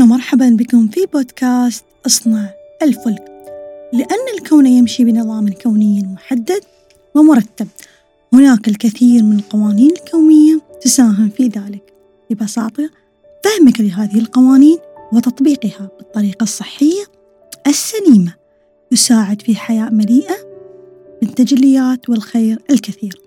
أهلا ومرحبا بكم في بودكاست أصنع الفلك. لأن الكون يمشي بنظام كوني محدد ومرتب هناك الكثير من القوانين الكونية تساهم في ذلك. ببساطة فهمك لهذه القوانين وتطبيقها بالطريقة الصحية السليمة يساعد في حياة مليئة بالتجليات والخير الكثير.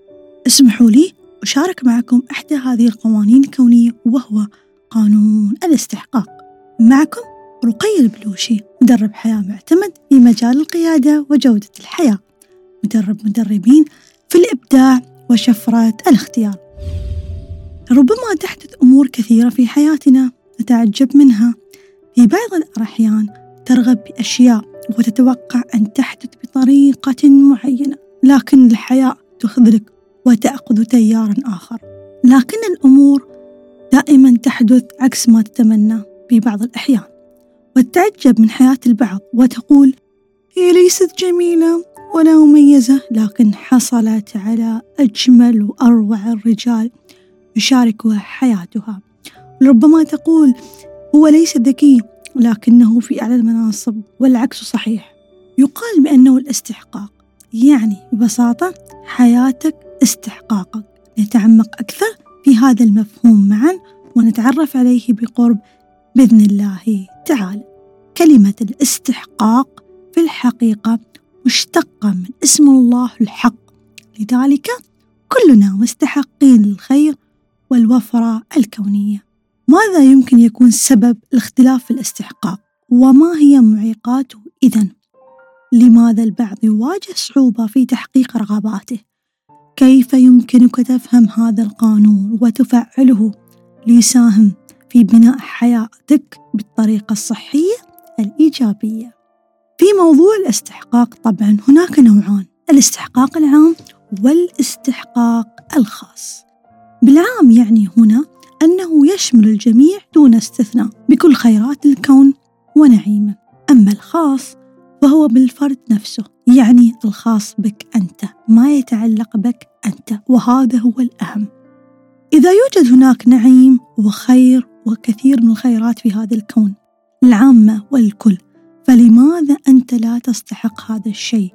اسمحوا لي أشارك معكم إحدى هذه القوانين الكونية وهو قانون الاستحقاق. معكم رقي البلوشي مدرب حياة معتمد في مجال القيادة وجودة الحياة. مدرب مدربين في الإبداع وشفرة الاختيار. ربما تحدث أمور كثيرة في حياتنا نتعجب منها. في بعض الأحيان ترغب بأشياء وتتوقع أن تحدث بطريقة معينة لكن الحياة تخذلك وتأخذ تيارا آخر. لكن الأمور دائما تحدث عكس ما تتمنى. في بعض الأحيان وتتعجب من حياة البعض وتقول هي ليست جميلة ولا مميزة لكن حصلت على أجمل وأروع الرجال يشاركها حياتها. ربما تقول هو ليس ذكي لكنه في أعلى المناصب والعكس صحيح. يقال بأنه الاستحقاق يعني ببساطة حياتك استحقاقك. نتعمق أكثر في هذا المفهوم معا ونتعرف عليه بقرب بإذن الله تعالى. كلمة الاستحقاق في الحقيقة مشتقة من اسم الله الحق. لذلك كلنا مستحقين للخير والوفرة الكونية. ماذا يمكن يكون سبب الاختلاف في الاستحقاق؟ وما هي معيقاته إذن؟ لماذا البعض يواجه صعوبة في تحقيق رغباته؟ كيف يمكنك تفهم هذا القانون وتفعله؟ ليساهم في بناء حياتك بالطريقة الصحية الإيجابية. في موضوع الاستحقاق طبعا هناك نوعان الاستحقاق العام والاستحقاق الخاص. بالعام يعني هنا أنه يشمل الجميع دون استثناء بكل خيرات الكون ونعيمه. أما الخاص فهو بالفرد نفسه يعني الخاص بك أنت ما يتعلق بك أنت وهذا هو الأهم. إذا يوجد هناك نعيم وخير وكثير من الخيرات في هذا الكون العامة والكل. فلماذا أنت لا تستحق هذا الشيء؟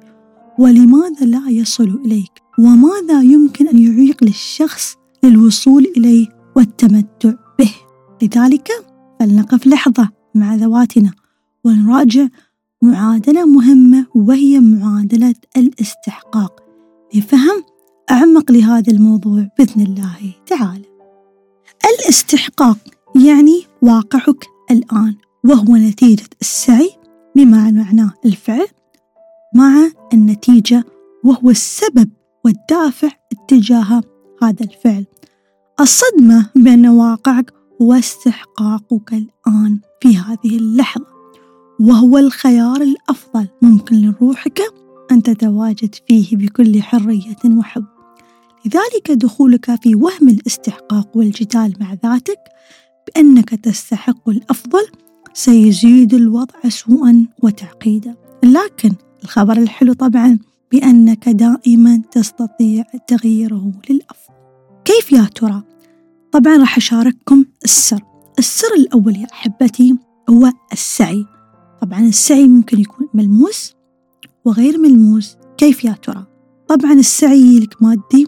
ولماذا لا يصل إليك؟ وماذا يمكن أن يعيق للشخص للوصول إليه والتمتع به؟ لذلك فلنقف لحظة مع ذواتنا ونراجع معادلة مهمة وهي معادلة الاستحقاق. لفهم أعمق لهذا الموضوع بإذن الله تعالى. الاستحقاق يعني واقعك الآن وهو نتيجة السعي بما معناه الفعل مع النتيجة وهو السبب والدافع اتجاه هذا الفعل. الصدمة بأن واقعك هو استحقاقك الآن في هذه اللحظة وهو الخيار الأفضل ممكن لروحك أن تتواجد فيه بكل حرية وحب لذلك دخولك في وهم الاستحقاق والجدال مع ذاتك بأنك تستحق الأفضل سيزيد الوضع سوءا وتعقيدا. لكن الخبر الحلو طبعا بأنك دائما تستطيع تغييره للأفضل. كيف يا ترى؟ طبعا راح أشارككم السر. السر الأول يا أحبتي هو السعي. طبعا السعي ممكن يكون ملموس وغير ملموس. كيف يا ترى؟ طبعا السعي لك مادي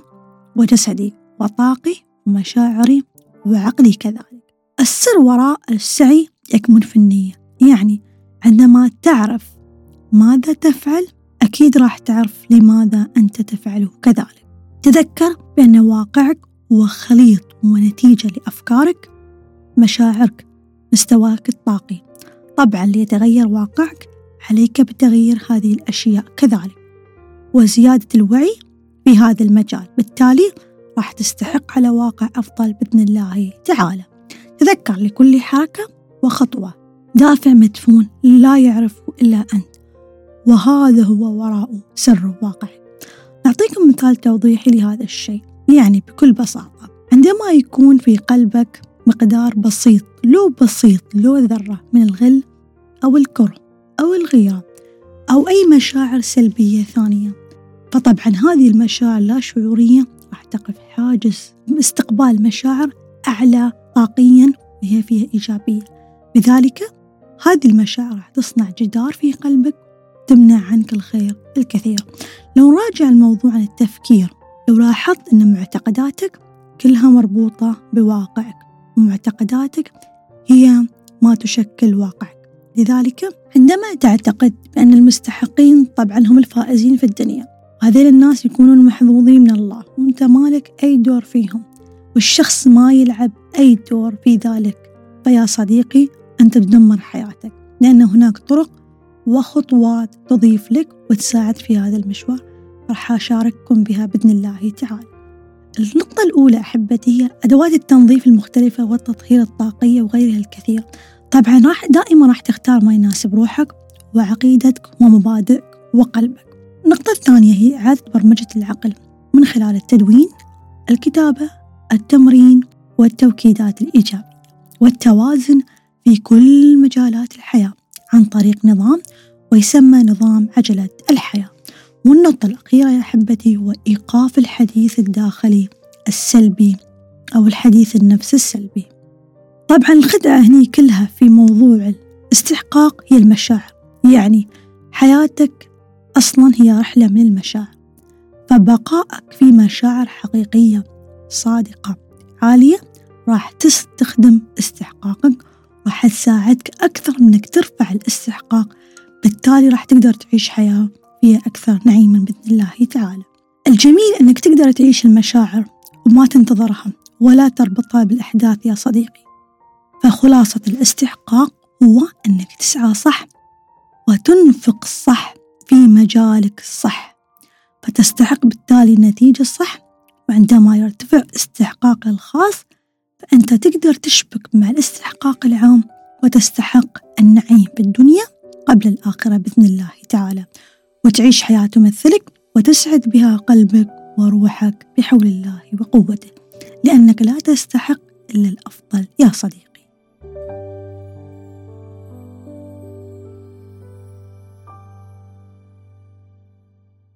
وجسدي وطاقي ومشاعري وعقلي كذلك. السر وراء السعي يكمن في النية. يعني عندما تعرف ماذا تفعل أكيد راح تعرف لماذا أنت تفعله. كذلك تذكر بأن واقعك هو خليط ونتيجة لأفكارك مشاعرك مستواك الطاقي. طبعا ليتغير واقعك عليك بتغيير هذه الأشياء. كذلك وزيادة الوعي في هذا المجال. بالتالي راح تستحق على واقع أفضل بإذن الله تعالى. تذكر لكل حركة وخطوة. دافع مدفون لا يعرفه إلا أنت. وهذا هو وراء سر الواقع نعطيكم مثال توضيحي لهذا الشيء. يعني بكل بساطة عندما يكون في قلبك مقدار بسيط لو بسيط لو ذرة من الغل أو الكره أو الغيرة أو أي مشاعر سلبية ثانية. فطبعا هذه المشاعر لا شعورية راح تقف حاجز استقبال مشاعر أعلى طاقيا وهي فيها إيجابية. لذلك هذه المشاعر راح تصنع جدار في قلبك تمنع عنك الخير الكثير. لو نراجع الموضوع عن التفكير لو لاحظت أن معتقداتك كلها مربوطة بواقعك ومعتقداتك هي ما تشكل واقعك. لذلك عندما تعتقد بأن المستحقين طبعا هم الفائزين في الدنيا هذيل الناس يكونون محظوظين من الله وأنت مالك أي دور فيهم والشخص ما يلعب أي دور في ذلك؟ فيا صديقي أنت تدمر حياتك لأن هناك طرق وخطوات تضيف لك وتساعد في هذا المشوار. راح أشارككم بها بإذن الله تعالى. النقطة الأولى أحبتي هي أدوات التنظيف المختلفة والتطهير الطاقية وغيرها الكثير. طبعا راح دائما راح تختار ما يناسب روحك وعقيدتك ومبادئك وقلبك. النقطة الثانية هي إعادة برمجة العقل. من خلال التدوين الكتابة التمرين والتوكيدات الإيجابية والتوازن في كل مجالات الحياة عن طريق نظام ويسمى نظام عجلة الحياة. والنقطة الأخيرة يا أحبتي هو إيقاف الحديث الداخلي السلبي أو الحديث النفس السلبي. طبعا الخدعة هني كلها في موضوع الاستحقاق هي المشاعر. يعني حياتك أصلا هي رحلة من المشاعر. فبقائك في مشاعر حقيقية صادقة عالية راح تستخدم استحقاقك راح تساعدك أكثر من إنك ترفع الاستحقاق بالتالي راح تقدر تعيش حياة فيها أكثر نعيما بإذن الله تعالى. الجميل أنك تقدر تعيش المشاعر وما تنتظرها ولا تربطها بالأحداث يا صديقي. فخلاصة الاستحقاق هو أنك تسعى صح وتنفق صح في مجالك الصح فتستحق بالتالي النتيجة الصح. وعندما يرتفع استحقاق الخاص فأنت تقدر تشبك مع الاستحقاق العام وتستحق النعيم بالدنيا قبل الآخرة بإذن الله تعالى. وتعيش حياة تمثلك وتسعد بها قلبك وروحك بحول الله وقوته لأنك لا تستحق إلا الأفضل. يا صديقي.